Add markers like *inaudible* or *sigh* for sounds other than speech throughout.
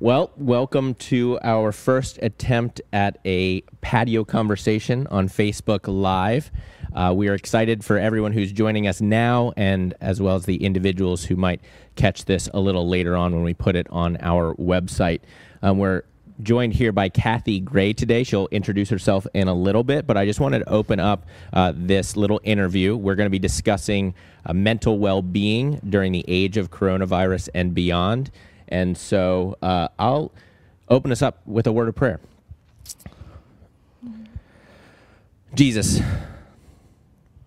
Well, welcome to our first attempt at a patio conversation on Facebook Live. Uh, we are excited for everyone who's joining us now, and as well as the individuals who might catch this a little later on when we put it on our website. Um, we're joined here by Kathy Gray today. She'll introduce herself in a little bit, but I just wanted to open up uh, this little interview. We're going to be discussing uh, mental well being during the age of coronavirus and beyond. And so uh, I'll open us up with a word of prayer. Jesus,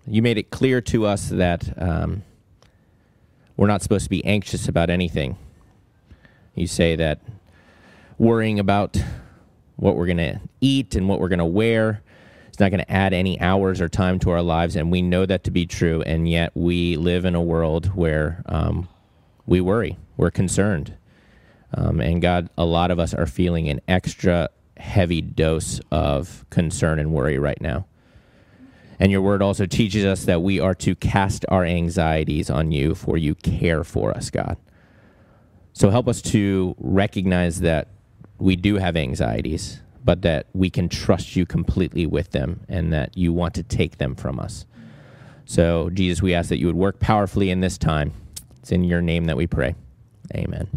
you made it clear to us that um, we're not supposed to be anxious about anything. You say that worrying about what we're going to eat and what we're going to wear is not going to add any hours or time to our lives. And we know that to be true. And yet we live in a world where um, we worry, we're concerned. Um, and God, a lot of us are feeling an extra heavy dose of concern and worry right now. And your word also teaches us that we are to cast our anxieties on you, for you care for us, God. So help us to recognize that we do have anxieties, but that we can trust you completely with them and that you want to take them from us. So, Jesus, we ask that you would work powerfully in this time. It's in your name that we pray. Amen.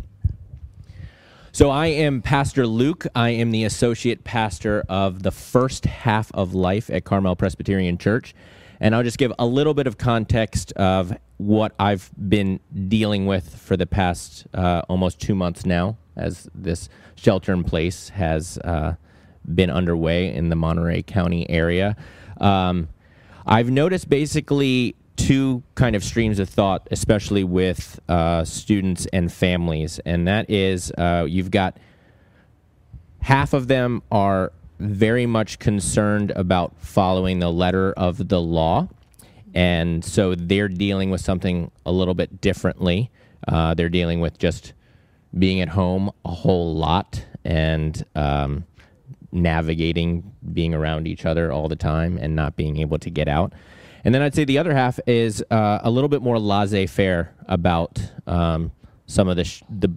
So I am Pastor Luke. I am the associate pastor of the first half of life at Carmel Presbyterian Church. And I'll just give a little bit of context of what I've been dealing with for the past uh, almost two months now, as this shelter in place has uh, been underway in the Monterey County area. Um, I've noticed basically two kind of streams of thought, especially with uh, students and families, and that is uh, you've got half of them are very much concerned about following the letter of the law, and so they're dealing with something a little bit differently. Uh, they're dealing with just being at home a whole lot and um, navigating being around each other all the time and not being able to get out. And then I'd say the other half is uh, a little bit more laissez-faire about um, some of the, sh- the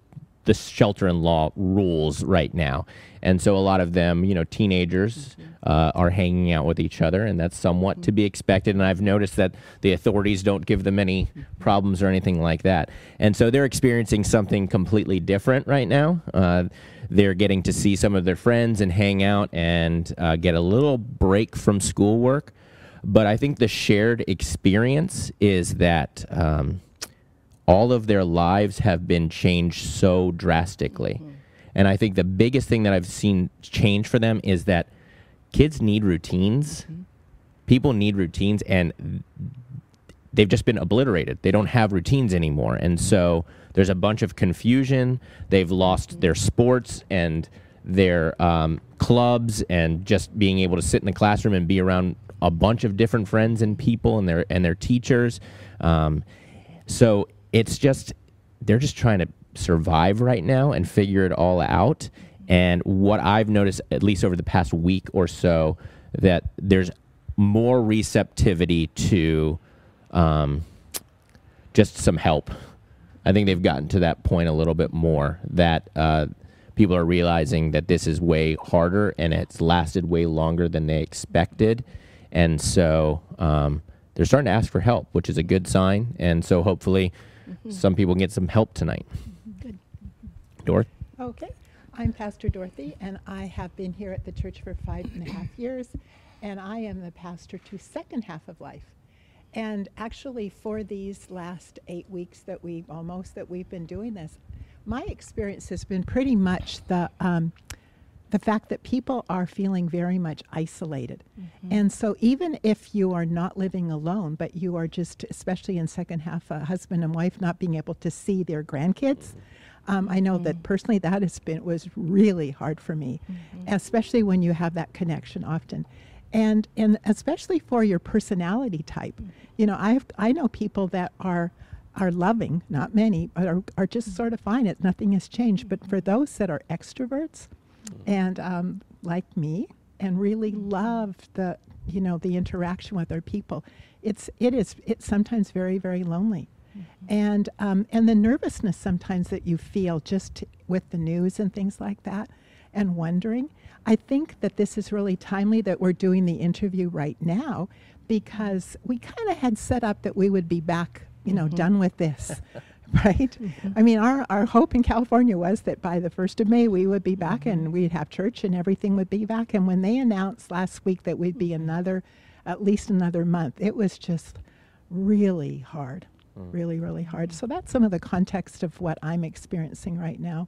the shelter in law rules right now. And so a lot of them, you know, teenagers uh, are hanging out with each other, and that's somewhat to be expected. And I've noticed that the authorities don't give them any problems or anything like that. And so they're experiencing something completely different right now. Uh, they're getting to see some of their friends and hang out and uh, get a little break from schoolwork. But I think the shared experience is that um, all of their lives have been changed so drastically. Mm-hmm. And I think the biggest thing that I've seen change for them is that kids need routines. Mm-hmm. People need routines, and they've just been obliterated. They don't have routines anymore. And so there's a bunch of confusion. They've lost mm-hmm. their sports and their um, clubs and just being able to sit in the classroom and be around a bunch of different friends and people and their and their teachers. Um, so it's just they're just trying to survive right now and figure it all out. And what I've noticed, at least over the past week or so, that there's more receptivity to um, just some help. I think they've gotten to that point a little bit more that uh, people are realizing that this is way harder and it's lasted way longer than they expected. And so um, they're starting to ask for help, which is a good sign. And so hopefully mm-hmm. some people get some help tonight. Good. Dorothy? Okay. I'm Pastor Dorothy, and I have been here at the church for five and a half *clears throat* years, and I am the pastor to second half of life. And actually, for these last eight weeks that we almost that we've been doing this, my experience has been pretty much the um, the fact that people are feeling very much isolated. Mm-hmm. And so, even if you are not living alone, but you are just, especially in second half, a husband and wife not being able to see their grandkids. Um, I know mm-hmm. that personally that has been was really hard for me, mm-hmm. especially when you have that connection often, and and especially for your personality type. Mm-hmm. You know, I I know people that are are loving, not many, but are, are just mm-hmm. sort of fine. It nothing has changed. But for those that are extroverts, and um, like me and really mm-hmm. love the you know the interaction with other people it's it is it's sometimes very very lonely and um, and the nervousness sometimes that you feel just with the news and things like that, and wondering. I think that this is really timely that we're doing the interview right now, because we kind of had set up that we would be back, you know, done with this. *laughs* *laughs* right? Mm-hmm. I mean, our, our hope in California was that by the 1st of May we would be back and mm-hmm. we'd have church and everything would be back. And when they announced last week that we'd be mm-hmm. another, at least another month, it was just really hard. Mm. Really, really hard. So that's some of the context of what I'm experiencing right now.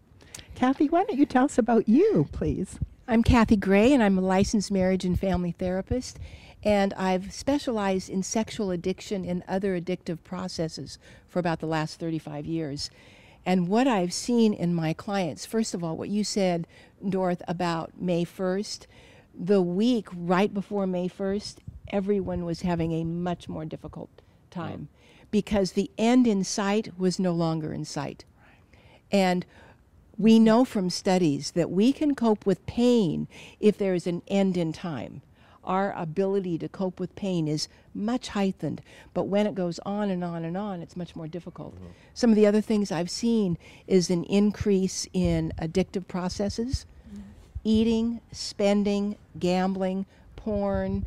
Kathy, why don't you tell us about you, please? I'm Kathy Gray, and I'm a licensed marriage and family therapist. And I've specialized in sexual addiction and other addictive processes for about the last 35 years. And what I've seen in my clients, first of all, what you said, Dorth, about May 1st, the week right before May 1st, everyone was having a much more difficult time mm. because the end in sight was no longer in sight. And we know from studies that we can cope with pain if there is an end in time. Our ability to cope with pain is much heightened, but when it goes on and on and on, it's much more difficult. Mm-hmm. Some of the other things I've seen is an increase in addictive processes mm-hmm. eating, spending, gambling, porn,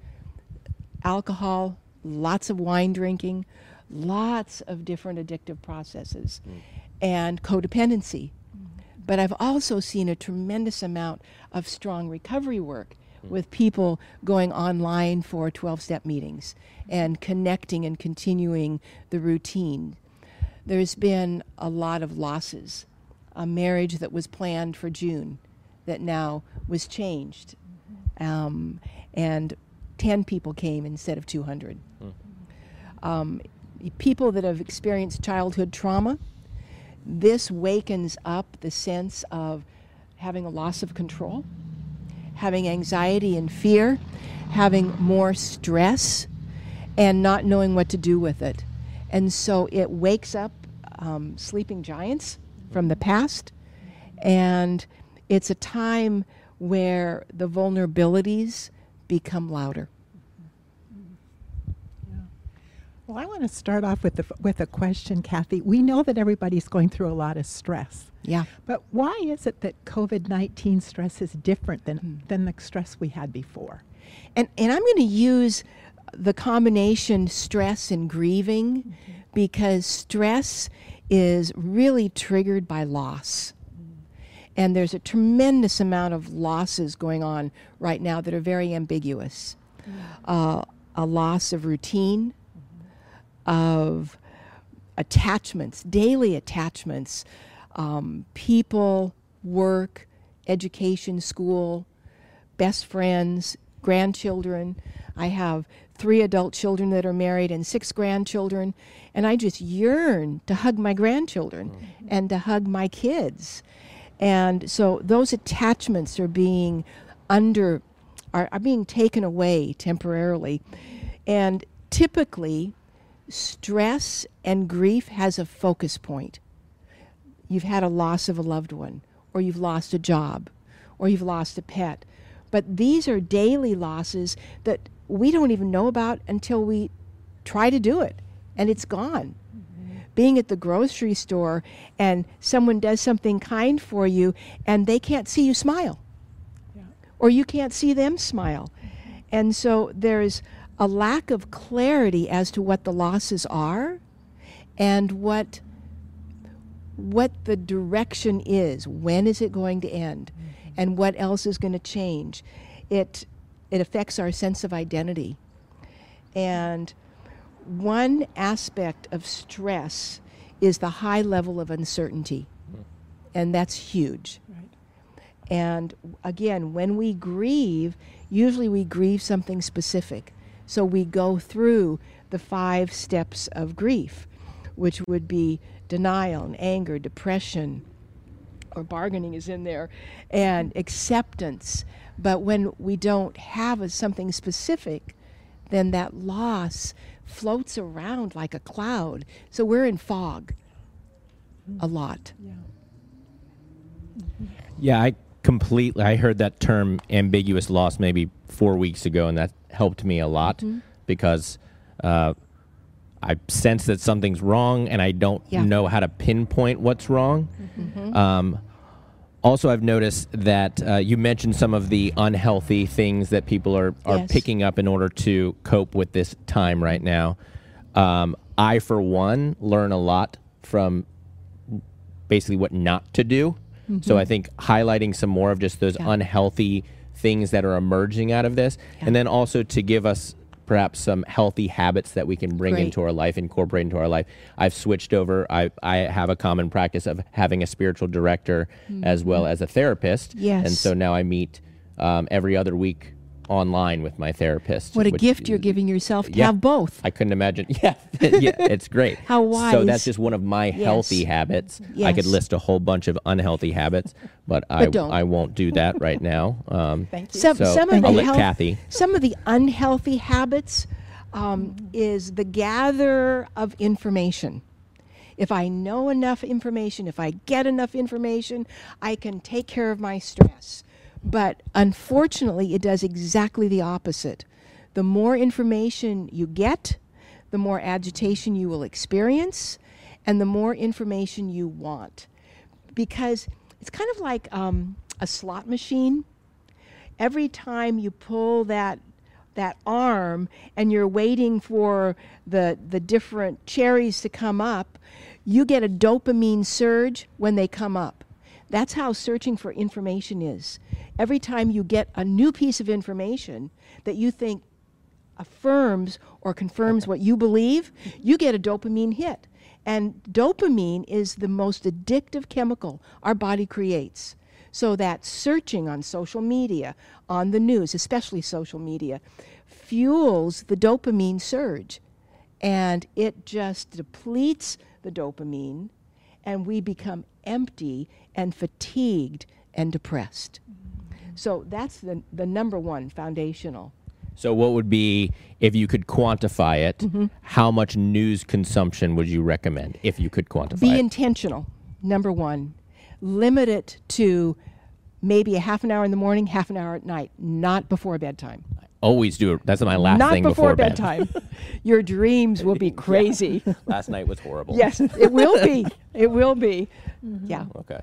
alcohol, lots of wine drinking, lots of different addictive processes, mm. and codependency. Mm-hmm. But I've also seen a tremendous amount of strong recovery work with people going online for 12 step meetings and connecting and continuing the routine. There's been a lot of losses. A marriage that was planned for June that now was changed. Um, and 10 people came instead of 200. Um, people that have experienced childhood trauma, this wakens up the sense of having a loss of control, having anxiety and fear, having more stress, and not knowing what to do with it. And so it wakes up um, sleeping giants from the past, and it's a time where the vulnerabilities become louder. Well, I want to start off with, the, with a question, Kathy. We know that everybody's going through a lot of stress. Yeah. But why is it that COVID 19 stress is different than, Hmm. than the stress we had before? And, and I'm going to use the combination stress and grieving because stress is really triggered by loss. And there's a tremendous amount of losses going on right now that are very ambiguous. Uh, a loss of routine, of attachments, daily attachments, um, people, work, education, school, best friends, grandchildren. I have three adult children that are married and six grandchildren, and I just yearn to hug my grandchildren and to hug my kids. And so those attachments are being under are, are being taken away temporarily. And typically stress and grief has a focus point you've had a loss of a loved one, or you've lost a job, or you've lost a pet. But these are daily losses that we don't even know about until we try to do it, and it's gone. Being at the grocery store and someone does something kind for you and they can't see you smile, Yeah. or you can't see them smile. And so there's a lack of clarity as to what the losses are and what what the direction is. When is it going to end? Mm-hmm. And what else is going to change? It it affects our sense of identity. And one aspect of stress is the high level of uncertainty. Mm-hmm. And that's huge. Right. And again, when we grieve, usually we grieve something specific. So we go through the five steps of grief, which would be denial and anger, depression, or bargaining is in there, and acceptance. But when we don't have a, something specific, then that loss floats around like a cloud. So we're in fog a lot. Yeah. Yeah, I completely. I heard that term ambiguous loss maybe four weeks ago, and that helped me a lot because uh, I sense that something's wrong and I don't Yeah. know how to pinpoint what's wrong. Um, also, I've noticed that uh, you mentioned some of the unhealthy things that people are, are Yes. picking up in order to cope with this time right now. Um, I, for one, learn a lot from basically what not to do. So I think highlighting some more of just those Mm-hmm. Yeah. unhealthy things that are emerging out of this, and then also to give us perhaps some healthy habits that we can bring Great. into our life, incorporate into our life. I've switched over. I I have a common practice of having a spiritual director as well as a therapist. Mm-hmm. Yes. And so now I meet um, every other week online with my therapist. What a which gift you're giving yourself to Yeah. have both. I couldn't imagine. *laughs* Yeah, yeah, it's great. How wise. So that's just one of my healthy habits. I could list a whole bunch of unhealthy habits, but, I don't. I won't do that right now. Um, Thank you. Some, So, some of I'll the let health- Kathy. Some of the unhealthy habits um, is the gather of information. If I know enough information, if I get enough information, I can take care of my stress. But unfortunately, it does exactly the opposite. The more information you get, the more agitation you will experience, and the more information you want. Because it's kind of like um, a slot machine every time you pull that that arm and you're waiting for the the different cherries to come up, you get a dopamine surge when they come up. That's how searching for information is. Every time you get a new piece of information that you think affirms or confirms what you believe, you get a dopamine hit. And dopamine is the most addictive chemical our body creates. So that searching on social media, on the news, especially social media, fuels the dopamine surge. And it just depletes the dopamine, and we become empty and fatigued and depressed. So that's the, the number one foundational. So, what would be, if you could quantify it, Mm-hmm. how much news consumption would you recommend if you could quantify Be it? intentional, number one. Limit it to maybe a half an hour in the morning, half an hour at night, not before bedtime. Always do it. That's my last not thing before, bed. bedtime. *laughs* Your dreams will be *laughs* crazy. Last night was horrible. yes, it will be. *laughs* It will be. Yeah. Okay.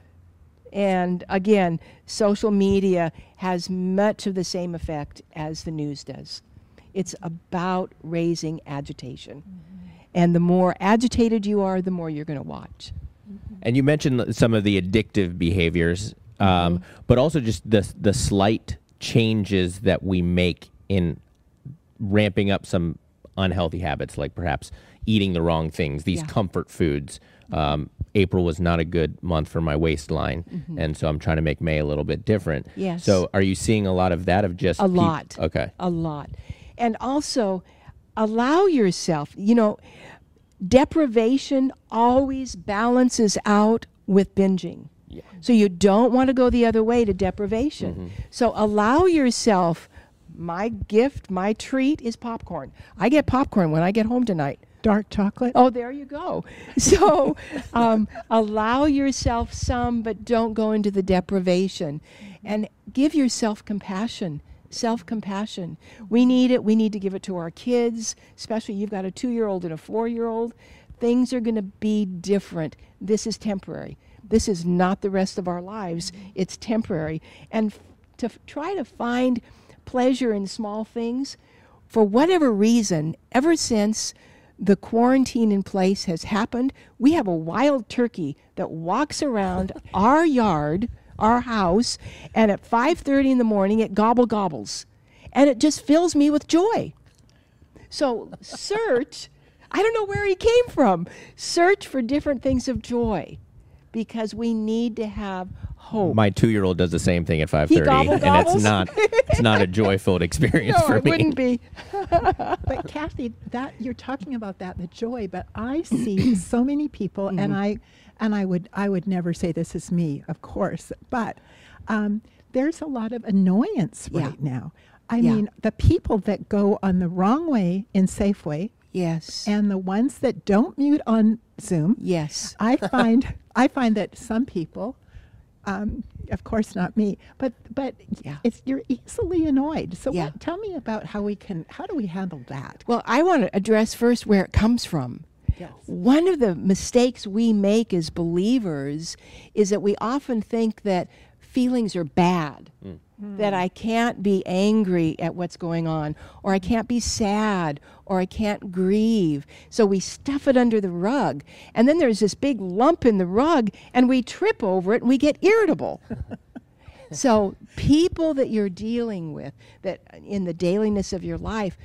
And again, social media has much of the same effect as the news does. It's about raising agitation. And the more agitated you are, the more you're going to watch. And you mentioned some of the addictive behaviors, um, Mm-hmm. but also just the the slight changes that we make in ramping up some unhealthy habits, like perhaps eating the wrong things, these Yeah. comfort foods. Um, April was not a good month for my waistline, and so I'm trying to make May a little bit different. Mm-hmm. Yes. So, are you seeing a lot of that? Of just A peop- lot. Okay. a lot. And also allow yourself, you know, deprivation always balances out with binging. Yeah. So you don't want to go the other way to deprivation. Mm-hmm. So allow yourself my gift, my treat is popcorn. I get popcorn when I get home tonight. Dark chocolate. Oh, there you go. *laughs* So um, allow yourself some, but don't go into the deprivation. And give yourself compassion. Self compassion. We need it. We need to give it to our kids, especially you've got a two year old and a four year old. Things are going to be different. This is temporary. This is not the rest of our lives. It's temporary. And to try to find pleasure in small things, for whatever reason, ever since the quarantine in place has happened, we have a wild turkey that walks around *laughs* our yard, our house, and at 5:30 in the morning it gobble gobbles. And it just fills me with joy. So search, *laughs* I don't know where he came from. Search for different things of joy because we need to have hope. My two-year-old does the same thing at 5:30, gobble and gobbles? it's not it's not a joy-filled *laughs* experience no, for it me. wouldn't be. *laughs* But Kathy, that you're talking about that the joy, but I see so many people, and Mm-hmm. I and I would I would never say this is me, of course, but um, there's a lot of annoyance Yeah. right now. I Yeah. mean, the people that go on the wrong way in Safeway, Yes. and the ones that don't mute on Zoom. yes. I *laughs* find I find that some people Um, of course, not me, but but Yeah. it's you're easily annoyed. So Yeah. what, tell me about how we can how do we handle that? Well, I want to address first where it comes from. Yes. One of the mistakes we make as believers is that we often think that feelings are bad. That hmm. I can't be angry at what's going on, or I can't be sad, or I can't grieve. So we stuff it under the rug. And then there's this big lump in the rug, and we trip over it and we get irritable. *laughs* so people that you're dealing with that in the dailiness of your life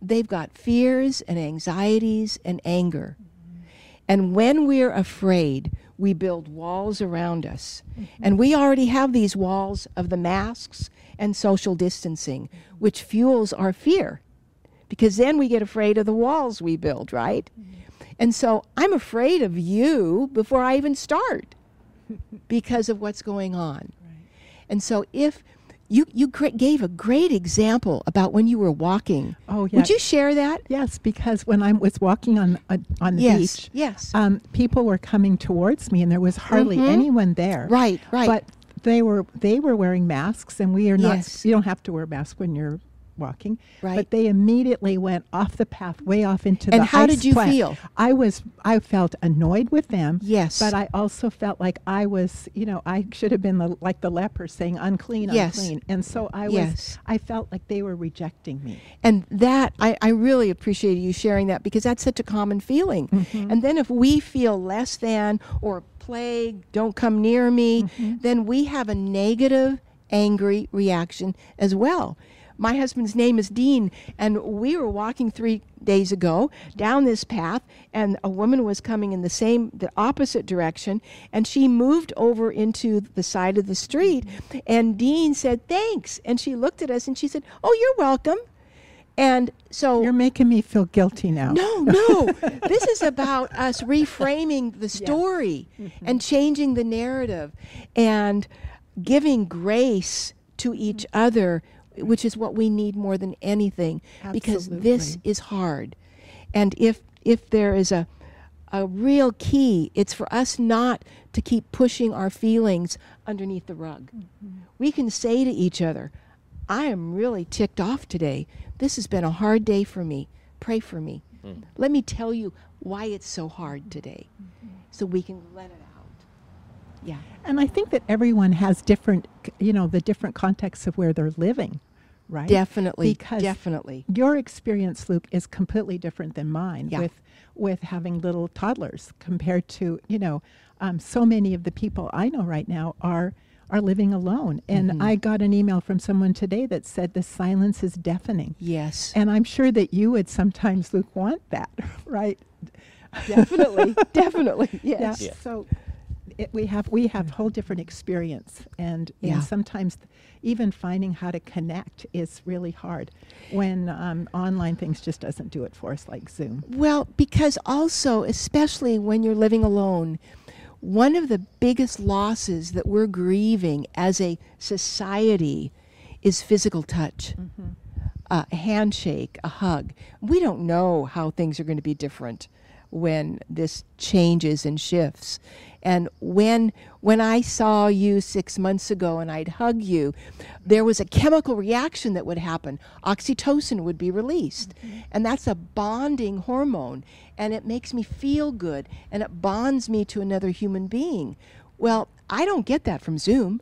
they've got fears and anxieties and anger mm-hmm. and when we're afraid we build walls around us. Mm-hmm. And we already have these walls of the masks and social distancing which fuels our fear because then we get afraid of the walls we build right? Mm-hmm. And so i'm afraid of you before i even start because of what's going on. Right. and so if you you gave a great example about when you were walking. Oh, yeah. Would you share that? Yes, because when I was walking on uh, on the yes. beach, Yes. um, people were coming towards me, and there was hardly Mhm. anyone there. right. Right. But they were they were wearing masks, and we are not. Yes. You don't have to wear a mask when you're walking. Right. But they immediately went off the path, way off into the And how did you plant. feel? I was. I felt annoyed with them. Yes. But I also felt like I was. You know, I should have been the, like the leper saying unclean, Yes. unclean. And so I was. Yes. I felt like they were rejecting me. And that, I, I really appreciate you sharing that because that's such a common feeling. Mm-hmm. And then if we feel less than or plague, don't come near me, Mm-hmm. then we have a negative, angry reaction as well. My husband's name is Dean, and we were walking three days ago down this path, and a woman was coming in the same, the opposite direction, and she moved over into the side of the street, and Dean said, Thanks. And she looked at us and she said, Oh, you're welcome. And so You're making me feel guilty now. no, no. *laughs* this is about us reframing the story Mm-hmm. and changing the narrative and giving grace to each other, which is what we need more than anything because this is hard. And if if there is a a real key, it's for us not to keep pushing our feelings underneath the rug. Mm-hmm. We can say to each other, I am really ticked off today. This has been a hard day for me. Pray for me. Mm. Let me tell you why it's so hard today mm-hmm. so we can let it out. Yeah. And I think that everyone has different, you know, the different contexts of where they're living, right? Definitely. Because definitely. your experience, Luke, is completely different than mine Yeah. with with having little toddlers compared to, you know, um, so many of the people I know right now are are living alone. And Mm-hmm. I got an email from someone today that said the silence is deafening. Yes. And I'm sure that you would sometimes, Luke, want that, *laughs* right? definitely. *laughs* definitely. Yeah. Yes. Yeah. So it, we have we have whole different experience, and, Yeah. and sometimes even finding how to connect is really hard when um, online things just doesn't do it for us, like Zoom. Well, because also, especially when you're living alone, one of the biggest losses that we're grieving as a society is physical touch. Uh, a handshake, a hug. We don't know how things are going to be different when this changes and shifts. And when when I saw you 6 months ago and I'd hug you, there was a chemical reaction that would happen. Oxytocin would be released. Mm-hmm. And that's a bonding hormone and it makes me feel good and it bonds me to another human being. Well, I don't get that from Zoom.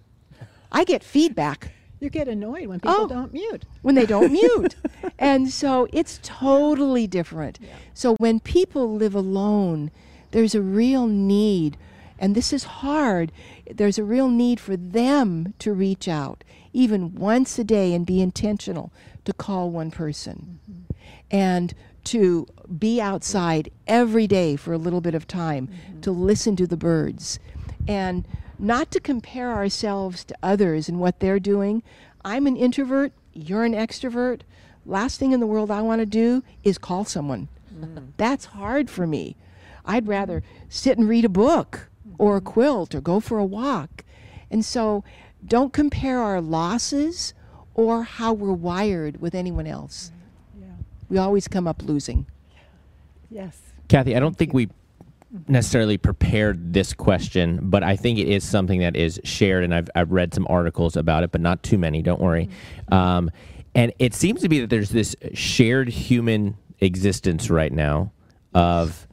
I get feedback You get annoyed when people Oh. don't mute. when they don't mute. *laughs* And so it's totally different. So when people live alone, there's a real need, and this is hard. There's a real need for them to reach out, even once a day, and be intentional to call one person mm-hmm. and to be outside every day for a little bit of time mm-hmm. to listen to the birds and not to compare ourselves to others and what they're doing. I'm an introvert, you're an extrovert. Last thing in the world I want to do is call someone. Mm-hmm. That's hard for me. I'd rather sit and read a book or a quilt or go for a walk. And so don't compare our losses or how we're wired with anyone else. Yeah. We always come up losing. Yes. Kathy, I don't think we necessarily prepared this question, but I think it is something that is shared, and I've, I've read some articles about it, but not too many, don't worry. Um, and it seems to be that there's this shared human existence right now of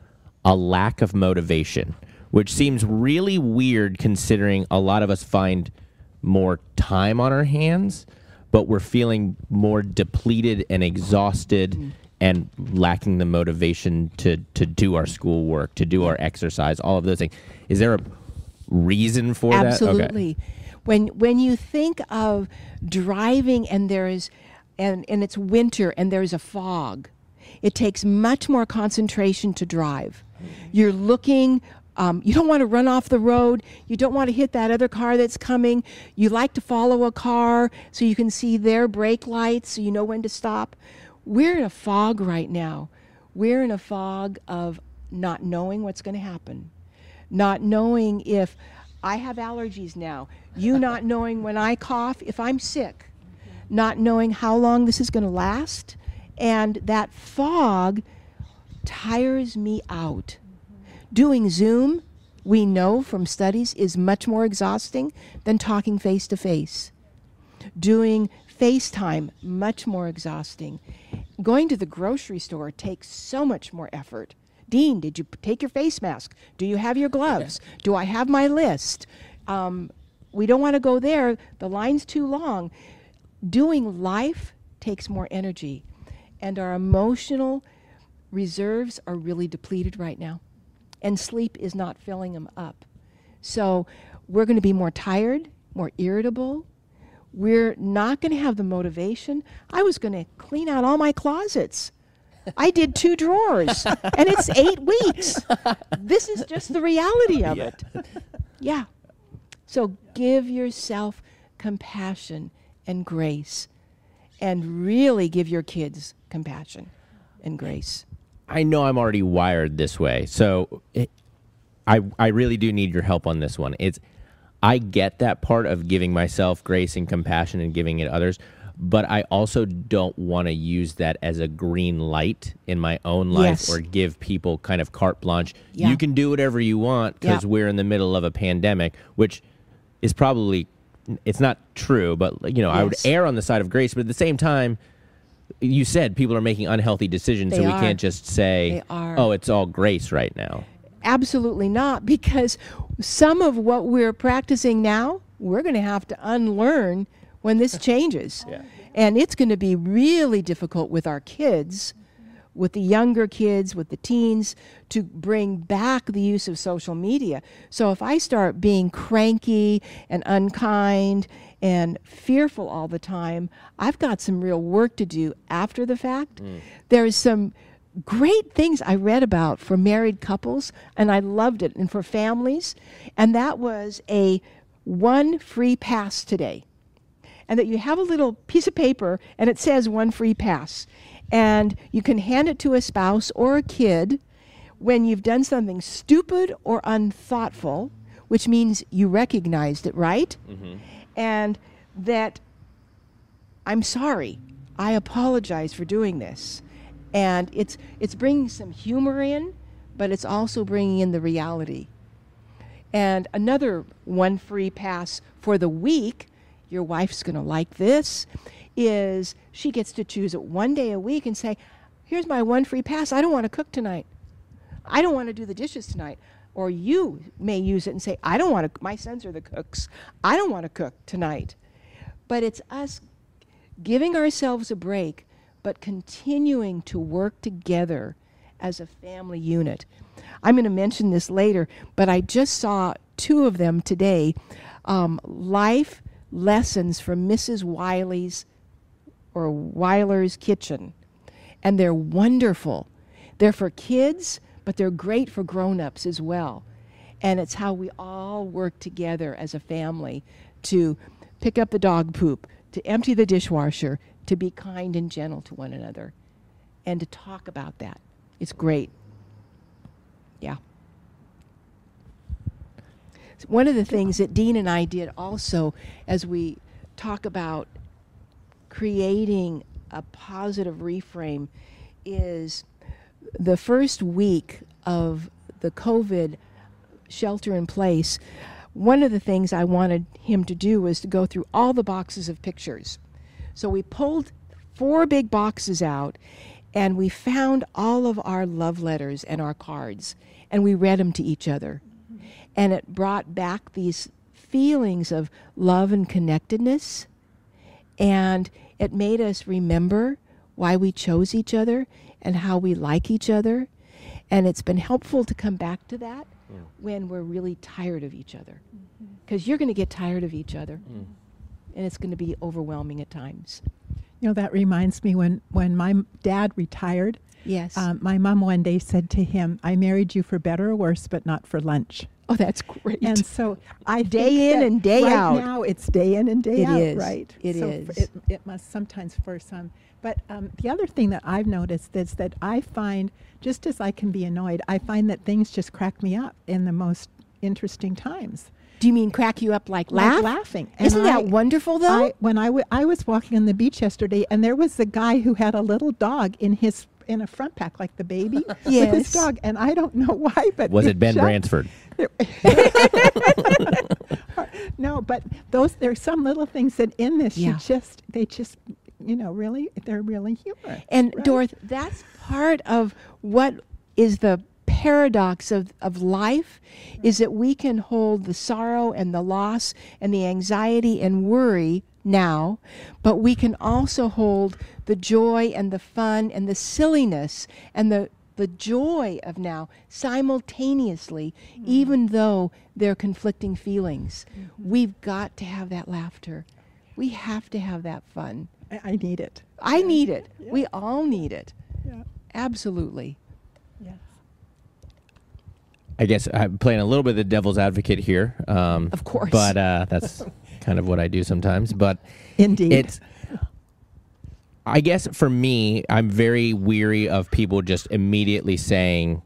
a lack of motivation, which seems really weird considering a lot of us find more time on our hands, but we're feeling more depleted and exhausted mm-hmm. and lacking the motivation to to do our schoolwork, to do our exercise, all of those things. Is there a reason for that? Okay. Absolutely. When when you think of driving and there is and, and it's winter and there's a fog, it takes much more concentration to drive. Mm-hmm. You're looking um, you don't want to run off the road. You don't want to hit that other car that's coming. You like to follow a car so you can see their brake lights so you know when to stop. We're in a fog right now. We're in a fog of not knowing what's going to happen, not knowing if I have allergies now, you *laughs* not knowing when I cough, if I'm sick, not knowing how long this is going to last. And that fog tires me out. Doing Zoom, we know from studies, is much more exhausting than talking face to face. Doing FaceTime, much more exhausting. Going to the grocery store takes so much more effort. Dean, did you take your face mask? Do you have your gloves? Do I have my list? Um, we don't want to go there. The line's too long. Doing life takes more energy, and our emotional reserves are really depleted right now, and sleep is not filling them up. So we're going to be more tired, more irritable. We're not going to have the motivation. I was going to clean out all my closets. I did two drawers, *laughs* and it's eight weeks. This is just the reality of it. Yeah. So give yourself compassion and grace, and really give your kids compassion and grace. I know I'm already wired this way, so it, I I really do need your help on this one. It's I get that part of giving myself grace and compassion and giving it others, but I also don't want to use that as a green light in my own life Yes. or give people kind of carte blanche. Yeah. You can do whatever you want because Yeah. we're in the middle of a pandemic, which is probably it's not true, but you know I would err on the side of grace, but at the same time. You said people are making unhealthy decisions, so we are. can't just say, "Oh, it's all grace right now." Absolutely not, because some of what we're practicing now, we're going to have to unlearn when this *laughs* changes. And it's going to be really difficult with our kids, with the younger kids, with the teens, to bring back the use of social media. So if I start being cranky and unkind and fearful all the time, I've got some real work to do after the fact. Mm. There's some great things I read about for married couples, and I loved it, and for families. And that was a one free pass today. And that you have a little piece of paper and it says one free pass. And you can hand it to a spouse or a kid when you've done something stupid or unthoughtful, which means you recognized it, right? Mm-hmm. And that I'm sorry. I apologize for doing this. And it's it's bringing some humor in, but it's also bringing in the reality. And another one free pass for the week, your wife's going to like this, is she gets to choose it one day a week and say, "Here's my one free pass. I don't want to cook tonight. I don't want to do the dishes tonight." Or you may use it and say, "I don't want to my sons are the cooks. I don't want to cook tonight." But it's us giving ourselves a break, but continuing to work together as a family unit. I'm going to mention this later, but I just saw two of them today um, life lessons from Mrs. Wiley's or Weiler's Kitchen. And they're wonderful. They're for kids, but they're great for grown ups as well. And it's how we all work together as a family to pick up the dog poop, to empty the dishwasher, to be kind and gentle to one another, and to talk about that. It's great. Yeah. One of the things that Dean and I did also as we talk about creating a positive reframe is the first week of the COVID shelter in place, one of the things I wanted him to do was to go through all the boxes of pictures. So we pulled four big boxes out and we found all of our love letters and our cards and we read them to each other. And it brought back these feelings of love and connectedness. And it made us remember why we chose each other and how we like each other. And it's been helpful to come back to that Mm. when we're really tired of each other. Because you're going to get tired of each other. Mm. And it's going to be overwhelming at times. You know, that reminds me when, when my dad retired, Yes. um, my mom one day said to him, I married you for better or worse, but not for lunch. Oh, that's great. And so I *laughs* Day in and day right out. now it's day in and day It out, is. right? It so is. It, it must sometimes for some. But um, the other thing that I've noticed is that I find, just as I can be annoyed, I find that things just crack me up in the most interesting times. Do you mean crack you up like Like laugh? laughing. Isn't And that I- wonderful, though? I, when I, w- I was walking on the beach yesterday, and there was a guy who had a little dog in his in a front pack, like the baby, *laughs* with Yes. his dog. And I don't know *laughs* why, but Was it Ben just- Bransford? *laughs* No, but those there's some little things that in this Yeah. you just they just you know really they're really humorous. And right? Dorth, that's part of what is the paradox of, of life is mm. that we can hold the sorrow and the loss and the anxiety and worry now, but we can also hold the joy and the fun and the silliness and the the joy of now simultaneously, even though they're conflicting feelings. We've got to have that laughter. We have to have that fun. I, I need it. I need it. We all need it. Yeah. Absolutely. Yes. I guess I'm playing a little bit of the devil's advocate here. Um, Of course. But uh, that's *laughs* kind of what I do sometimes. But Indeed. it's, I guess for me, I'm very weary of people just immediately saying,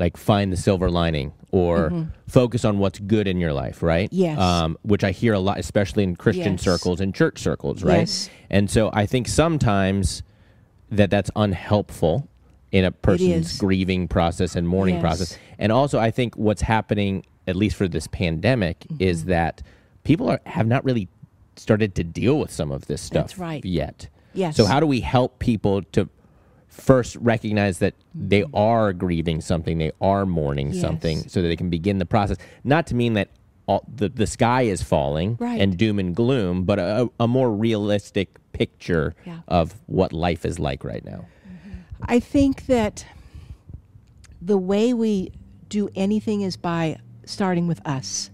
like, find the silver lining or focus on what's good in your life, right? Mm-hmm. Yes. Um, which I hear a lot, especially in Christian Yes. circles and church circles, right? Yes. And so I think sometimes that that's unhelpful in a person's grieving process and mourning Yes. process. And also, I think what's happening, at least for this pandemic, is Mm-hmm. that people are, have not really started to deal with some of this stuff That's right. yet. Yes. So how do we help people to first recognize that they Mm-hmm. are grieving something, they are mourning Yes. something, so that they can begin the process? Not to mean that all, the the sky is falling Right. and doom and gloom, but a, a more realistic picture Yeah. of what life is like right now. I think that the way we do anything is by starting with us.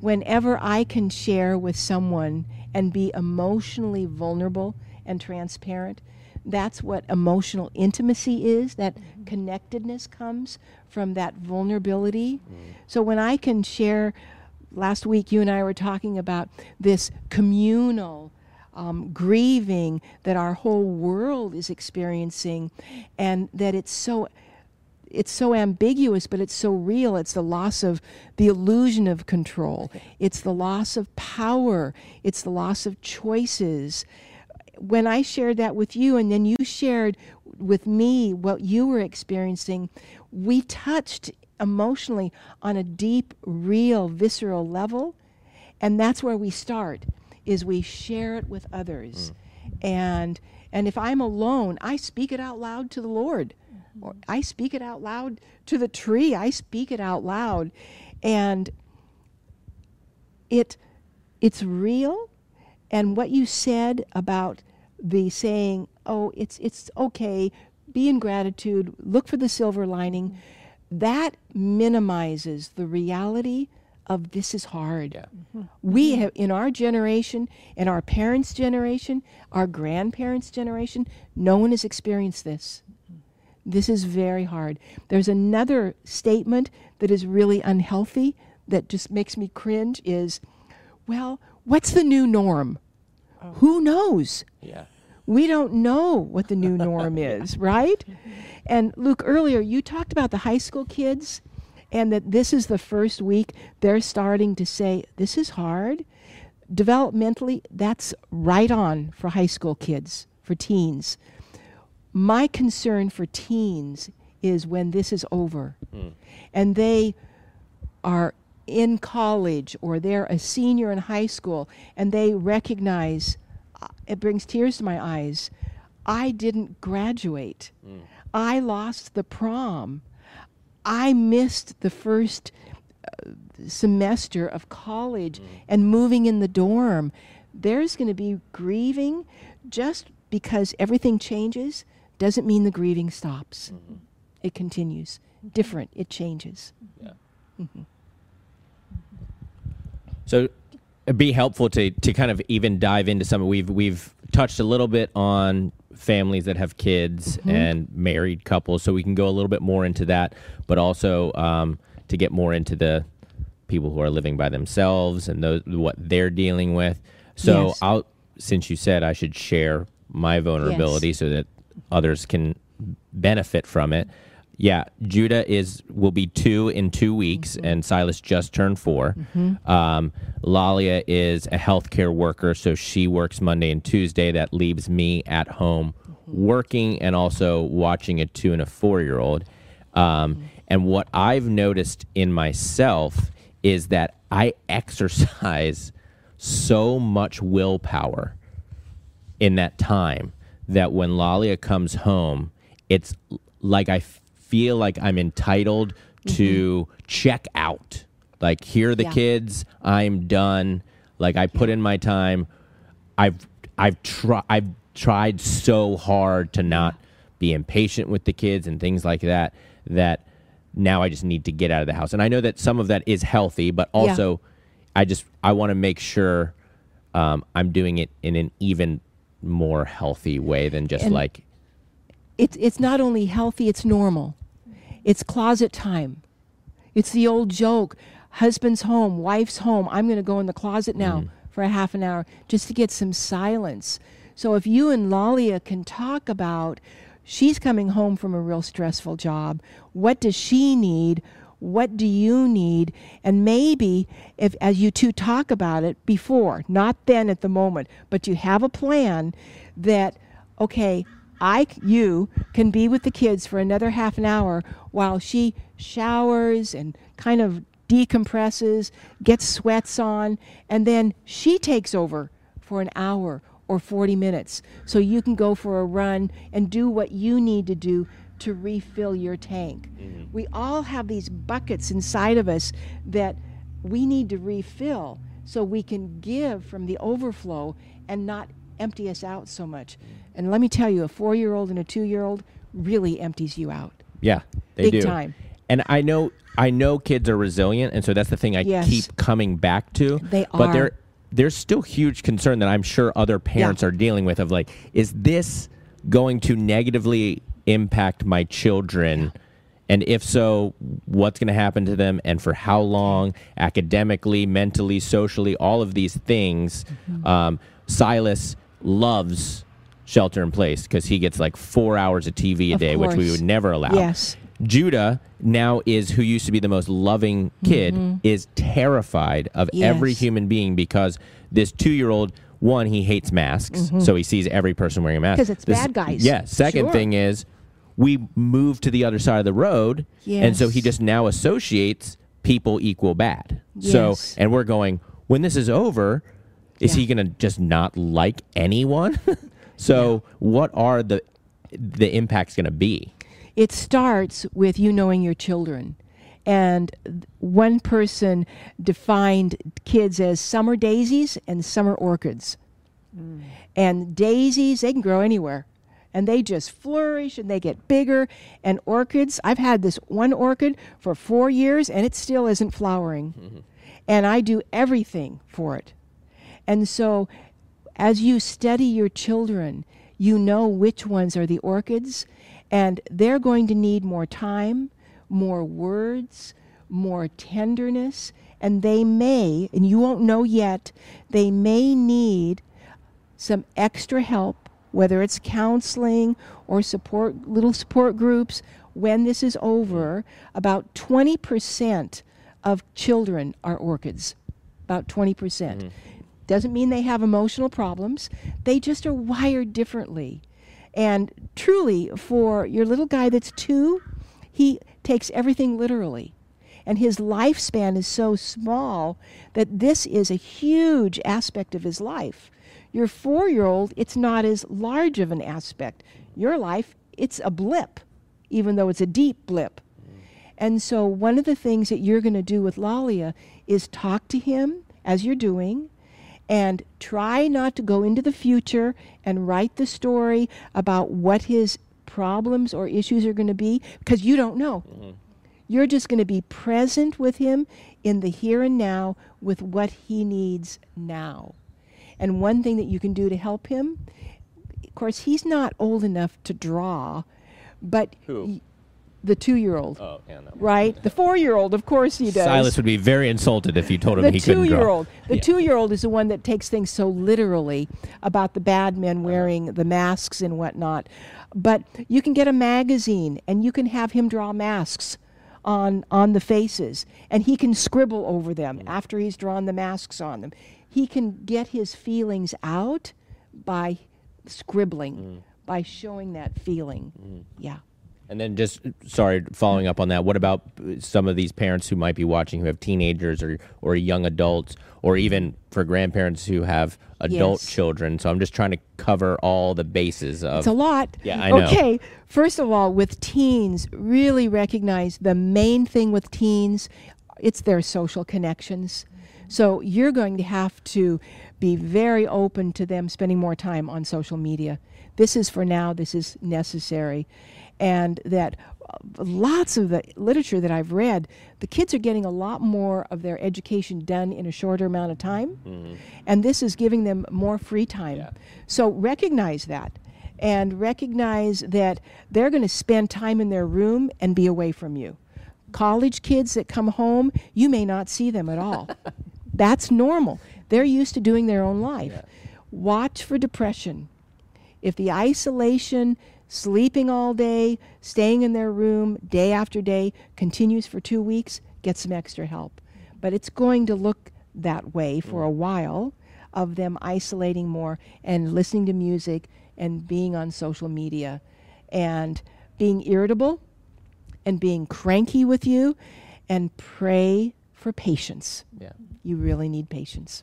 Whenever I can share with someone and be emotionally vulnerable and transparent, that's what emotional intimacy is. That connectedness comes from that vulnerability. So when I can share, last week you and I were talking about this communal um, grieving that our whole world is experiencing, and that it's so it's so ambiguous, but it's so real. It's the loss of the illusion of control. It's the loss of power. It's the loss of choices. When I shared that with you, and then you shared with me what you were experiencing, we touched emotionally on a deep, real, visceral level. And that's where we start is we share it with others. Mm. And and if I'm alone, I speak it out loud to the Lord. Or I speak it out loud to the tree. I speak it out loud. And it it's real and what you said about the saying, "Oh, it's it's okay. Be in gratitude. Look for the silver lining." That minimizes the reality of this is hard. Mm-hmm. We have in our generation, in our parents' generation, our grandparents' generation, no one has experienced this. This is very hard. There's another statement that is really unhealthy that just makes me cringe is, well, what's the new norm? Oh. Who knows? Yeah. We don't know what the new norm *laughs* is, right? And Luke, earlier you talked about the high school kids and that this is the first week they're starting to say, this is hard. Developmentally, that's right on for high school kids, for teens. My concern for teens is when this is over. And they are in college or they're a senior in high school and they recognize uh, it brings tears to my eyes i didn't graduate. I lost the prom. I missed the first uh, semester of college and moving in the dorm. There's going to be grieving just because everything changes doesn't mean the grieving stops. Mm-hmm. It continues. Mm-hmm. Different. It changes. Mm-hmm. Yeah. So it'd be helpful to to kind of even dive into some. We've we've touched a little bit on families that have kids and married couples, so we can go a little bit more into that, but also um, to get more into the people who are living by themselves and those what they're dealing with. So Yes. I'll since you said I should share my vulnerability so that others can benefit from it. Yeah, Judah is will be two in two weeks, and Silas just turned 4 Um, Lalia is a healthcare worker, so she works Monday and Tuesday. That leaves me at home working and also watching a two and a four year old. Um, and what I've noticed in myself is that I exercise so much willpower in that time that when Lalia comes home, it's like I feel like I'm entitled to check out. Like here are the Yeah. kids, I'm done. Like I put in my time. I've I've tried I've tried so hard to not be impatient with the kids and things like that that now I just need to get out of the house. And I know that some of that is healthy, but Yeah. also I just I want to make sure um, I'm doing it in an even more healthy way than just And- like it's it's not only healthy, it's normal. It's closet time. It's the old joke. Husband's home, wife's home. I'm going to go in the closet now mm-hmm. for a half an hour just to get some silence. So if you and Lalia can talk about she's coming home from a real stressful job, what does she need? What do you need? And maybe if as you two talk about it before, not then at the moment, but you have a plan that okay, I you, can be with the kids for another half an hour while she showers and kind of decompresses, gets sweats on, and then she takes over for an hour or 40 minutes. So you can go for a run and do what you need to do to refill your tank. Mm-hmm. We all have these buckets inside of us that we need to refill so we can give from the overflow and not empty us out so much. Mm-hmm. And let me tell you, a four year old and a two year old really empties you out. yeah, they Big do. time. And I know I know kids are resilient, and so that's the thing I Yes. keep coming back to. They are but there there's still huge concern that I'm sure other parents are dealing with of like, is this going to negatively impact my children? And if so, what's going to happen to them and for how long, academically, mentally, socially, all of these things. Mm-hmm. Um, Silas loves shelter in place because he gets like four hours of TV a Of day, which we would never allow. Yes. Judah now is who used to be the most loving kid is terrified of every human being because this two year old one he hates masks so he sees every person wearing a mask 'Cause it's This- bad guys. yeah second Sure. thing is we moved to the other side of the road and so he just now associates people equal bad so and we're going when this is over is Yeah. he going to just not like anyone *laughs* so what are the the impacts going to be It starts with you knowing your children. And one person defined kids as summer daisies and summer orchids. Mm. And daisies, they can grow anywhere. And they just flourish and they get bigger. And orchids, I've had this one orchid for four years and it still isn't flowering. Mm-hmm. And I do everything for it. And so, as you study your children, you know which ones are the orchids, and they're going to need more time, more words, more tenderness, and they may, and you won't know yet, they may need some extra help, whether it's counseling or support, little support groups, when this is over. About 20% of children are orchids. About 20%. percent mm-hmm. Doesn't mean they have emotional problems, they just are wired differently. And truly, for your little guy that's two, he takes everything literally. And his lifespan is so small that this is a huge aspect of his life. Your four year old, it's not as large of an aspect. Your life, it's a blip, even though it's a deep blip. And so, one of the things that you're going to do with Lalia is talk to him as you're doing and try not to go into the future and write the story about what his problems or issues are going to be because you don't know. Mm-hmm. You're just going to be present with him in the here and now with what he needs now. And one thing that you can do to help him, of course, he's not old enough to draw, but Who? the two-year-old. Oh, yeah, no. Right, the four-year-old, of course he does. Silas would be very insulted if you told him the he couldn't draw. two-year-old. The Yeah. two-year-old is the one that takes things so literally about the bad men uh-huh. wearing the masks and whatnot. But you can get a magazine and you can have him draw masks on on the faces, and he can scribble over them mm. after he's drawn the masks on them. He can get his feelings out by scribbling, mm. by showing that feeling. Mm. Yeah. And then just sorry, following up on that, what about uh, some of these parents who might be watching who have teenagers or or young adults or even for grandparents who have adult Yes. children. So I'm just trying to cover all the bases of It's a lot. Yeah, I know. Okay, first of all, with teens, really recognize the main thing with teens, it's their social connections. So you're going to have to be very open to them spending more time on social media. This is for now, this is necessary. And that uh, lots of the literature that I've read, the kids are getting a lot more of their education done in a shorter amount of time. And this is giving them more free time. Yeah. So recognize that and recognize that they're going to spend time in their room and be away from you. College kids that come home, you may not see them at all. *laughs* That's normal. They're used to doing their own life. Watch for depression. If the isolation, sleeping all day, staying in their room day after day continues for two weeks, get some extra help. But it's going to look that way for a while of them isolating more and listening to music and being on social media and being irritable and being cranky with you and pray for patience. yeah. You really need patience.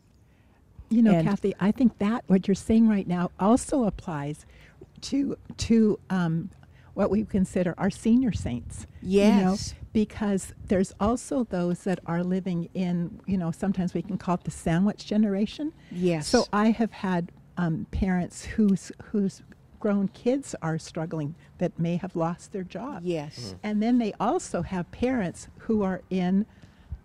You know, And- Kathy, I think that what you're saying right now also applies to to um, what we consider our senior saints. you know, Yes. because there's also those that are living in, you know, sometimes we can call it the sandwich generation. Yes. So I have had um, parents whose whose grown kids are struggling that may have lost their job. Yes. And then they also have parents who are in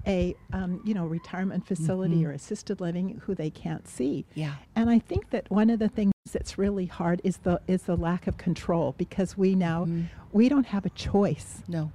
a um, you know retirement facility mm-hmm. or assisted living who they can't see. Yeah. And I think that one of the things that's really hard is the is the lack of control because we now mm-hmm. we don't have a choice. No.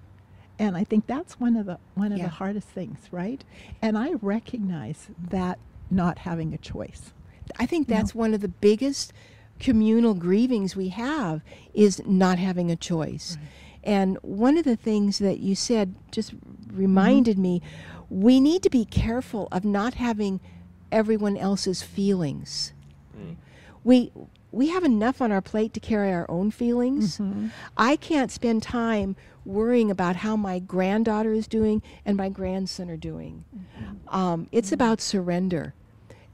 And I think that's one of the one of Yeah. the hardest things, right? And I recognize that not having a choice. I think No. that's one of the biggest communal grievings we have is not having a choice. And one of the things that you said just reminded mm-hmm. me we need to be careful of not having everyone else's feelings. Hmm. We we have enough on our plate to carry our own feelings. Mm-hmm. I can't spend time worrying about how my granddaughter is doing and my grandson are doing. Mm-hmm. Um, it's mm-hmm. about surrender.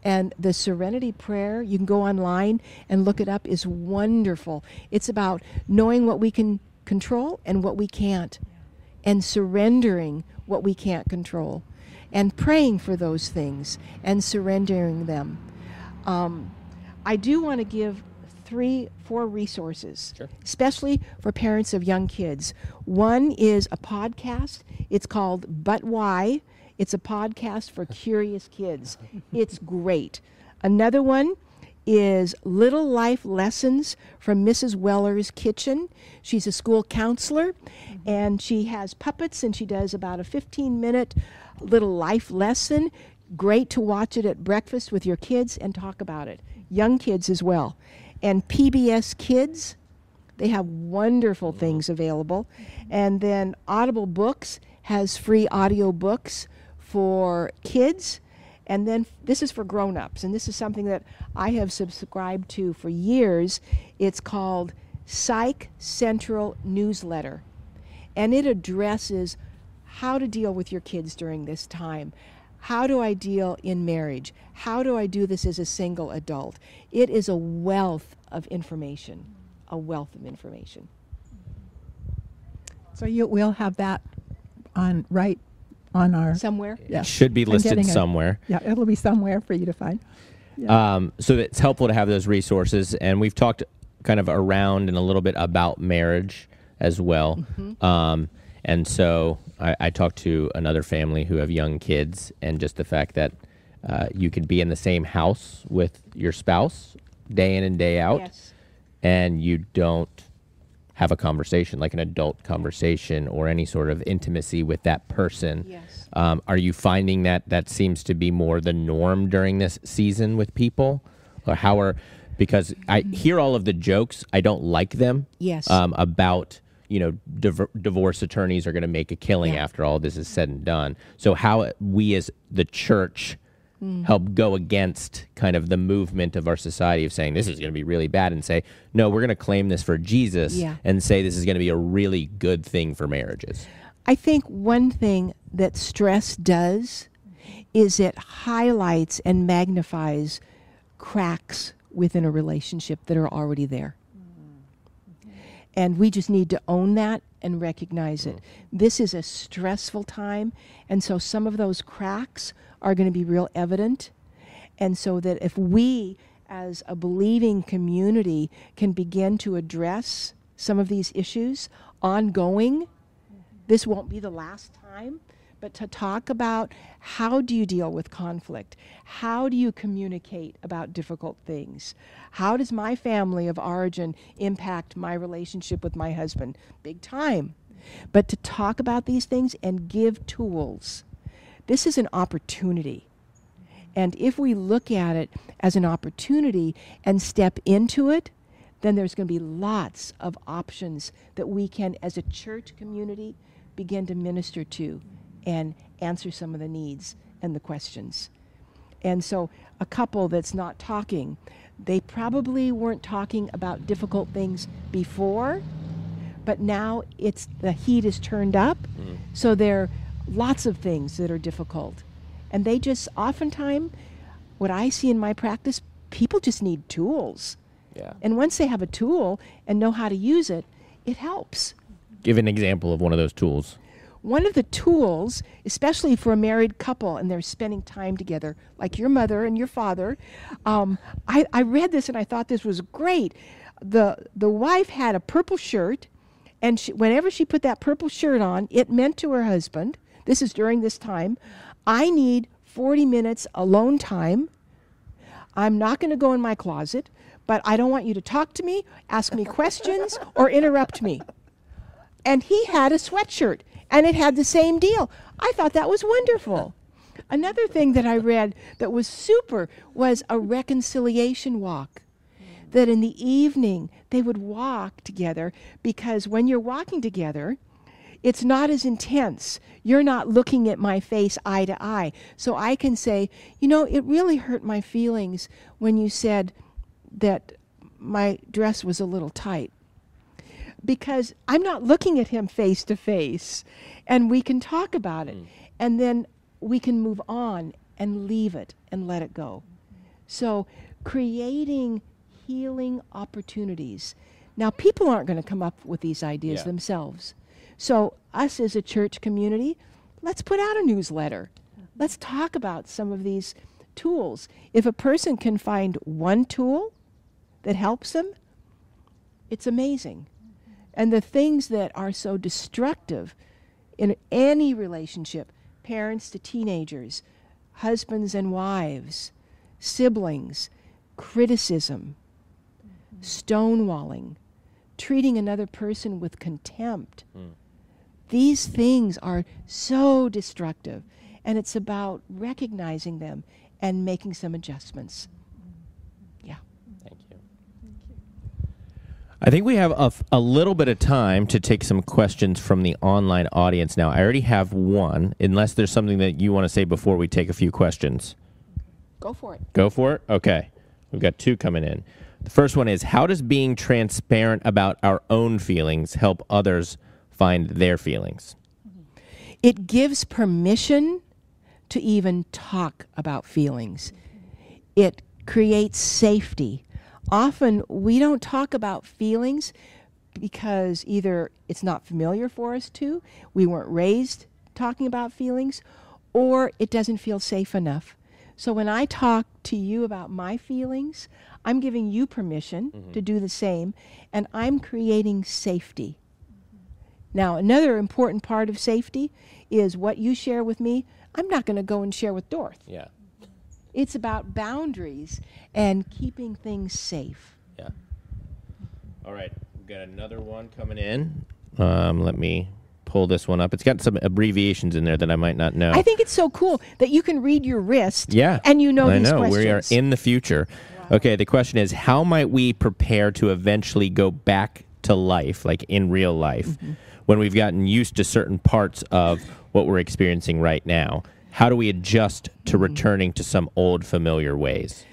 And the Serenity Prayer, you can go online and look it up, is wonderful. It's about knowing what we can control and what we can't, and surrendering what we can't control, and praying for those things and surrendering them. Um, I do want to give three, four resources, Sure. especially for parents of young kids. One is a podcast. It's called But Why. It's a podcast for curious kids. *laughs* It's great. Another one is Little Life Lessons from Mrs. Weller's Kitchen. She's a school counselor mm-hmm. and she has puppets and she does about a 15 minute little life lesson. Great to watch it at breakfast with your kids and talk about it. Young kids as well. And PBS Kids, they have wonderful mm-hmm. things available. Mm-hmm. And then Audible Books has free audio books for kids. And then this is for grown-ups, and this is something that I have subscribed to for years. It's called Psych Central Newsletter. And it addresses how to deal with your kids during this time. How do I deal in marriage? How do I do this as a single adult? It is a wealth of information, a wealth of information. So you will have that on right on our Somewhere? yeah. Should be I'm listed getting it. somewhere. Yeah, it'll be somewhere for you to find. Yeah. Um, so it's helpful to have those resources, and we've talked kind of around and a little bit about marriage as well. Mm-hmm. Um, and so I, I talked to another family who have young kids, and just the fact that uh, you could be in the same house with your spouse day in and day out, Yes. and you don't have a conversation like an adult conversation or any sort of intimacy with that person. Yes. Um, are you finding that that seems to be more the norm during this season with people? Or how are, because I hear all of the jokes, I don't like them. Yes. Um, about, you know, div- divorce attorneys are going to make a killing Yeah. after all this is said and done. So, how we as the church Mm. help go against kind of the movement of our society of saying this is going to be really bad and say, no, we're going to claim this for Jesus Yeah. and say this is going to be a really good thing for marriages. I think one thing that stress does is it highlights and magnifies cracks within a relationship that are already there. And we just need to own that and recognize it. Mm. This is a stressful time, and so some of those cracks are going to be real evident. And so that if we, as a believing community, can begin to address some of these issues ongoing, this won't be the last time, but to talk about how do you deal with conflict? How do you communicate about difficult things? How does my family of origin impact my relationship with my husband? Big time. But to talk about these things and give tools. This is an opportunity. And if we look at it as an opportunity and step into it, then there's going to be lots of options that we can, as a church community, begin to minister to and answer some of the needs and the questions. And so, a couple that's not talking, they probably weren't talking about difficult things before, but now it's the heat is turned up, mm-hmm. so there are lots of things that are difficult. And they just oftentimes, what I see in my practice, people just need tools. Yeah. And once they have a tool and know how to use it, it helps. Give an example of one of those tools. One of the tools, especially for a married couple and they're spending time together, like your mother and your father, um, I, I read this and I thought this was great. The, the wife had a purple shirt, and she, whenever she put that purple shirt on, it meant to her husband, this is during this time, I need 40 minutes alone time. I'm not going to go in my closet, but I don't want you to talk to me, ask me questions, or interrupt me and he had a sweatshirt and it had the same deal. I thought that was wonderful. Another thing that I read that was super was a reconciliation walk. That in the evening they would walk together because when you're walking together, it's not as intense. You're not looking at my face eye to eye. So I can say, you know, it really hurt my feelings when you said that my dress was a little tight because I'm not looking at him face to face and we can talk about it mm. and then we can move on and leave it and let it go. So creating healing opportunities. Now people aren't going to come up with these ideas Yeah. themselves. So us as a church community, let's put out a newsletter. Let's talk about some of these tools. If a person can find one tool that helps them, it's amazing. And the things that are so destructive in any relationship, parents to teenagers, husbands and wives, siblings, criticism, stonewalling, treating another person with contempt. Hmm. These things are so destructive, and it's about recognizing them and making some adjustments. Yeah. Thank you. I think we have a, f- a little bit of time to take some questions from the online audience now. I already have one, unless there's something that you want to say before we take a few questions. Go for it. Go for it? Okay. We've got two coming in. The first one is How does being transparent about our own feelings help others find their feelings. Mm-hmm. It gives permission to even talk about feelings. It creates safety. Often we don't talk about feelings because either it's not familiar for us to, we weren't raised talking about feelings, or it doesn't feel safe enough. So when I talk to you about my feelings, I'm giving you permission to mm-hmm. do the same, and I'm creating safety. Now, another important part of safety is what you share with me. I'm not going to go and share with Dorth. Yeah. It's about boundaries and keeping things safe. Yeah. All right, we've got another one coming in. Um, let me pull this one up. It's got some abbreviations in there that I might not know. I think it's so cool that you can read your wrist yeah, and you know I these know questions. we are in the future. Okay, the question is, how might we prepare to eventually go back to life, like in real life, Mm-hmm. when we've gotten used to certain parts of what we're experiencing right now? How do we adjust to Mm-hmm. returning to some old familiar ways?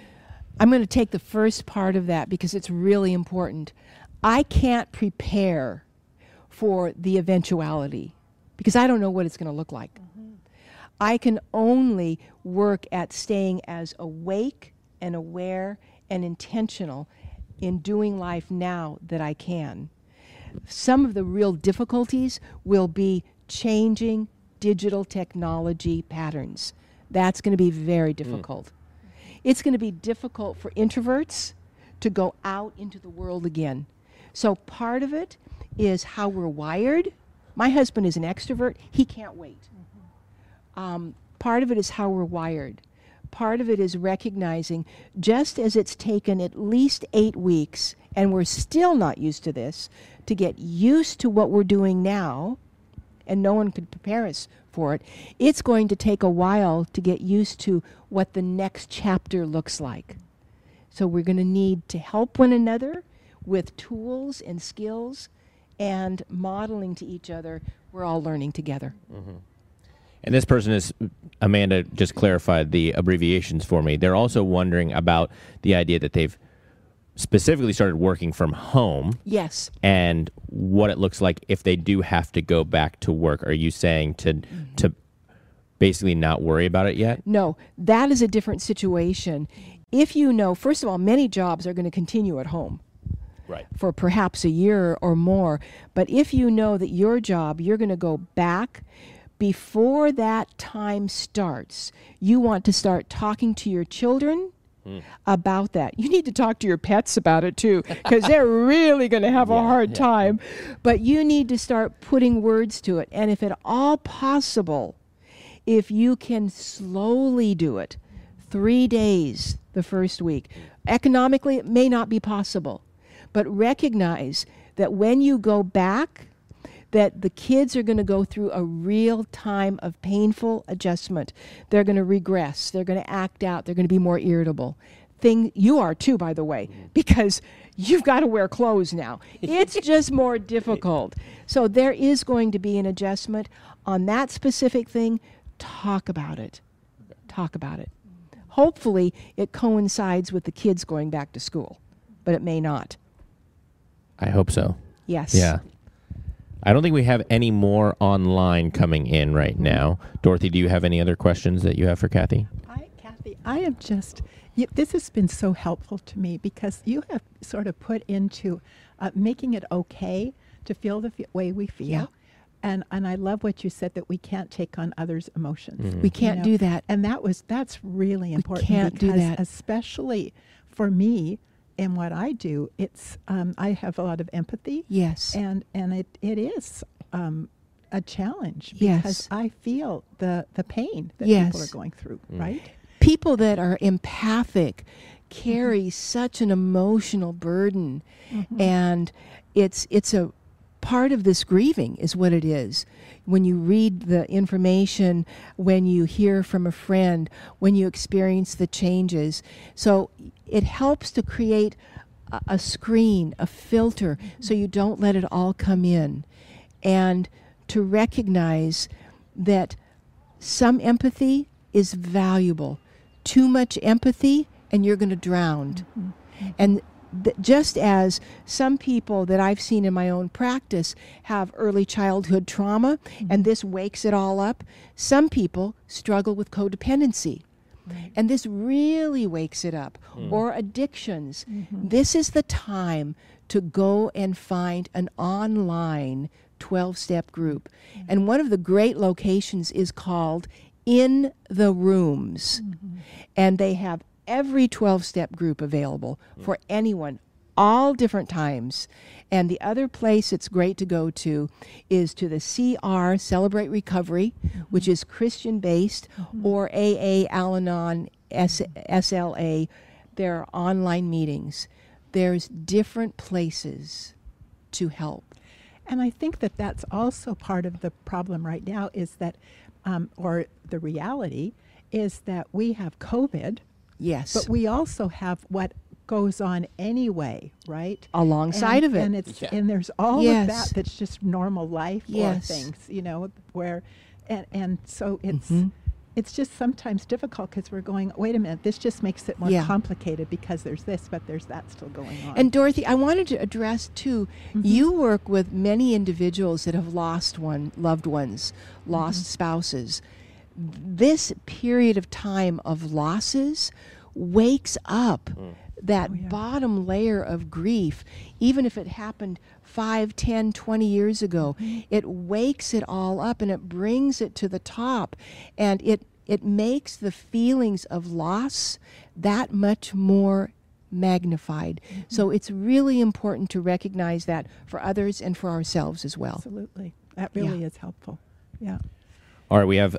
I'm going to take the first part of that because it's really important. I can't prepare for the eventuality because I don't know what it's going to look like. I can only work at staying as awake and aware and intentional in doing life now that I can. Some of the real difficulties will be changing digital technology patterns. That's going to be very difficult. It's going to be difficult for introverts to go out into the world again. So part of it is how we're wired. My husband is an extrovert. He can't wait. Um, part of it is how we're wired. Part of it is recognizing just as it's taken at least eight weeks, and we're still not used to this, to get used to what we're doing now, and no one could prepare us for it, it's going to take a while to get used to what the next chapter looks like. So we're going to need to help one another with tools and skills and modeling to each other. We're all learning together. Mm-hmm. And this person is Amanda just clarified the abbreviations for me. They're also wondering about the idea that they've specifically started working from home Yes. and what it looks like if they do have to go back to work. Are you saying to to basically not worry about it yet? No, that is a different situation. If you know, first of all, many jobs are going to continue at home Right. for perhaps a year or more. But if you know that your job, you're going to go back before that time starts, you want to start talking to your children Mm. about that. You need to talk to your pets about it too, because they're *laughs* really going to have a hard yeah. time. But you need to start putting words to it. And if at all possible, if you can slowly do it, three days the first week, economically, it may not be possible. But recognize that when you go back, that the kids are going to go through a real time of painful adjustment. They're going to regress. They're going to act out. They're going to be more irritable. Thing you are too, by the way, mm-hmm. because you've got to wear clothes now. *laughs* It's just more difficult. So there is going to be an adjustment on that specific thing. Talk about it. Talk about it. Hopefully, it coincides with the kids going back to school, but it may not. I hope so. Yes. Yeah. I don't think we have any more online coming in right now. Dorothy, do you have any other questions that you have for Kathy? I, Kathy, I am just, y this has been so helpful to me because you have sort of put into uh, making it okay to feel the fe- way we feel. Yeah. And, and I love what you said that we can't take on others' emotions. Mm-hmm. We can't know? do that. And that was that's really important We can't do that. especially for me in what I do, it's um, I have a lot of empathy Yes. and and it it is um, a challenge Yes. because I feel the the pain that people are going through, Mm. right? People that are empathic carry such an emotional burden and it's it's a part of this grieving is what it is when you read the information when you hear from a friend when you experience the changes so it helps to create a, a screen a filter so you don't let it all come in and to recognize that some empathy is valuable. Too much empathy, and you're going to drown. Mm-hmm. And th- just as some people that I've seen in my own practice have early childhood trauma mm-hmm. and this wakes it all up, some people struggle with codependency. And this really wakes it up. Mm. Or addictions. Mm-hmm. This is the time to go and find an online 12 step group. Mm-hmm. And one of the great locations is called In the Rooms. And they have every 12 step group available for anyone, all different times. And the other place it's great to go to is to the CR Celebrate Recovery, which is Christian based, or AA Al Anon SLA. There are online meetings. There's different places to help. And I think that that's also part of the problem right now is that, um, or the reality is that we have COVID, Yes. but we also have what goes on anyway, right? Alongside and, of it. and it's Yeah. and there's all Yes. of that that's just normal life Yes. or things, you know, where, and and so it's Mhm. it's just sometimes difficult because we're going, wait a minute, this just makes it more Yeah. complicated because there's this, but there's that still going on. And Dorothy, I wanted to address too. You work with many individuals that have lost one loved ones, lost spouses. This period of time of losses wakes up mm. that Oh, yeah. bottom layer of grief even if it happened 5 10 20 years ago mm-hmm. it wakes it all up and it brings it to the top and it it makes the feelings of loss that much more magnified. Mm-hmm. So it's really important to recognize that for others and for ourselves as well. Absolutely, that Yeah. really is helpful. Yeah. All right, we have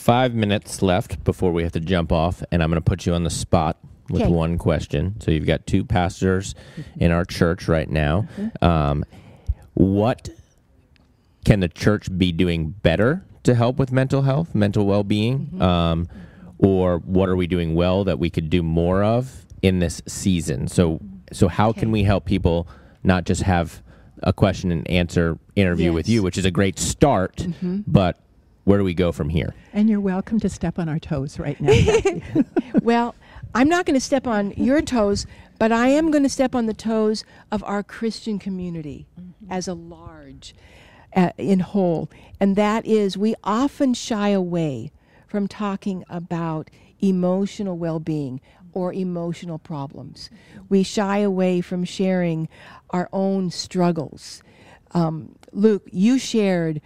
five minutes left before we have to jump off, and I'm going to put you on the spot with Okay. one question. So you've got two pastors in our church right now. Um, what can the church be doing better to help with mental health, mental well-being, um, or what are we doing well that we could do more of in this season? So, so how can we help people not just have a question and answer interview with you, which is a great start, but where do we go from here? And you're welcome to step on our toes right now. *laughs* Well, I'm not going to step on your toes, but I am going to step on the toes of our Christian community as a large, uh, in whole. And that is, we often shy away from talking about emotional well being or emotional problems. We shy away from sharing our own struggles. Um, Luke, you shared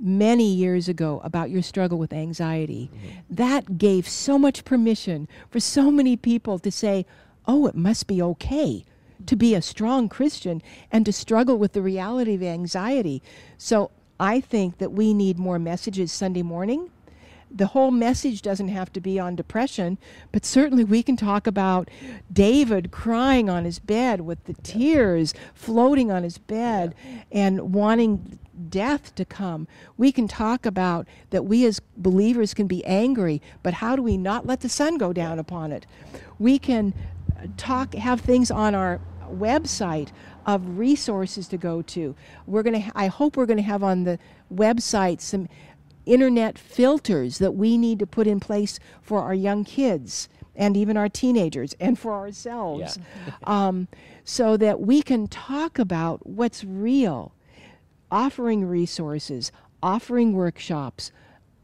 many years ago about your struggle with anxiety. Mm-hmm. That gave so much permission for so many people to say, oh, it must be okay to be a strong Christian and to struggle with the reality of anxiety. So I think that we need more messages Sunday morning. The whole message doesn't have to be on depression, but certainly we can talk about David crying on his bed with the tears floating on his bed and wanting death to come. We can talk about that we as believers can be angry, but how do we not let the sun go down upon it? We can uh, talk have things on our website of resources to go to. We're going to I hope we're going to have on the website some internet filters that we need to put in place for our young kids and even our teenagers and for ourselves um, so that we can talk about what's real offering resources offering workshops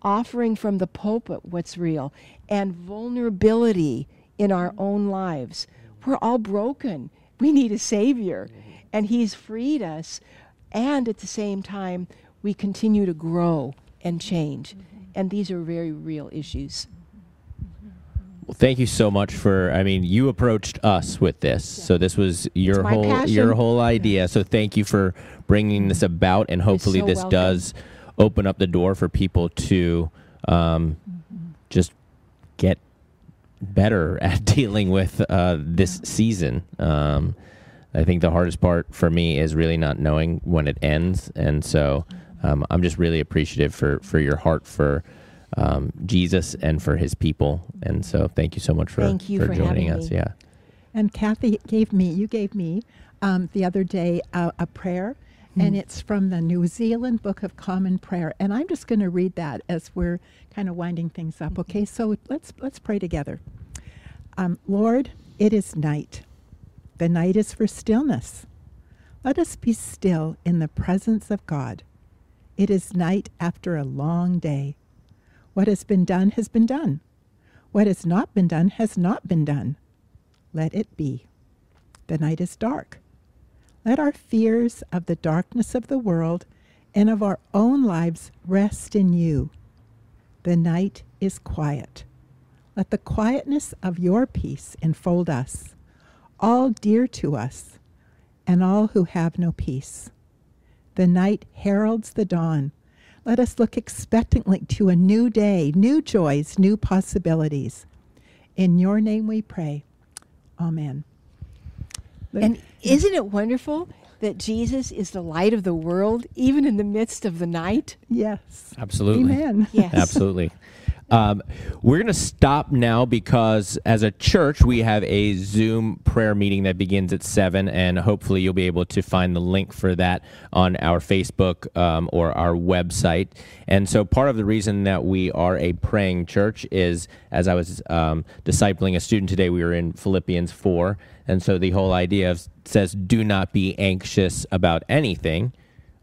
offering from the pulpit what's real and vulnerability in our own lives. We're all broken. We need a savior and he's freed us and at the same time we continue to grow and change. And these are very real issues Well, thank you so much for. I mean, you approached us with this, so this was your whole passion. your whole idea. So thank you for bringing this about, and hopefully so this welcome. does open up the door for people to um, just get better *laughs* at dealing with uh, this season. Um, I think the hardest part for me is really not knowing when it ends, and so um, I'm just really appreciative for for your heart for um, Jesus and for His people, and so thank you so much for Thank you for joining us. me. Yeah, And Kathy gave me, you gave me um, the other day a, a prayer, and it's from the New Zealand Book of Common Prayer. And I'm just going to read that as we're kind of winding things up. Okay, so let's let's pray together. Um, Lord, it is night. The night is for stillness. Let us be still in the presence of God. It is night after a long day. What has been done has been done. What has not been done has not been done. Let it be. The night is dark. Let our fears of the darkness of the world and of our own lives rest in you. The night is quiet. Let the quietness of your peace enfold us, all dear to us, and all who have no peace. The night heralds the dawn. Let us look expectantly to a new day, new joys, new possibilities. In your name we pray. Amen. And isn't it wonderful that Jesus is the light of the world, even in the midst of the night? yes. Absolutely. Amen. Yes. Absolutely. *laughs* Um, we're going to stop now because as a church, we have a Zoom prayer meeting that begins at 7, and hopefully you'll be able to find the link for that on our Facebook um, or our website. And so part of the reason that we are a praying church is, as I was um, discipling a student today, we were in Philippians 4. And so the whole idea of, says, do not be anxious about anything,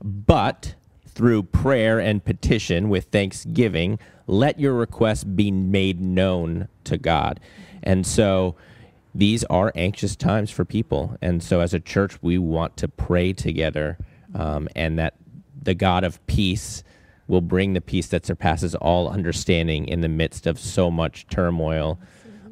but through prayer and petition with thanksgiving, let your requests be made known to God. And so these are anxious times for people. And so as a church, we want to pray together um, and that the God of peace will bring the peace that surpasses all understanding in the midst of so much turmoil,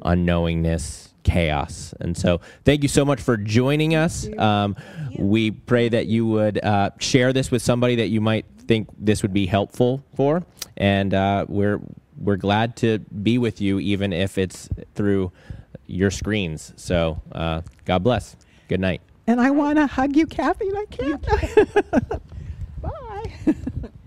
unknowingness, chaos. And so, thank you so much for joining us. Um, we pray that you would uh, share this with somebody that you might think this would be helpful for, and uh, we're we're glad to be with you, even if it's through your screens. So, uh, God bless. Good night. And I want to hug you, Kathy, and I can't. *laughs* Bye. *laughs*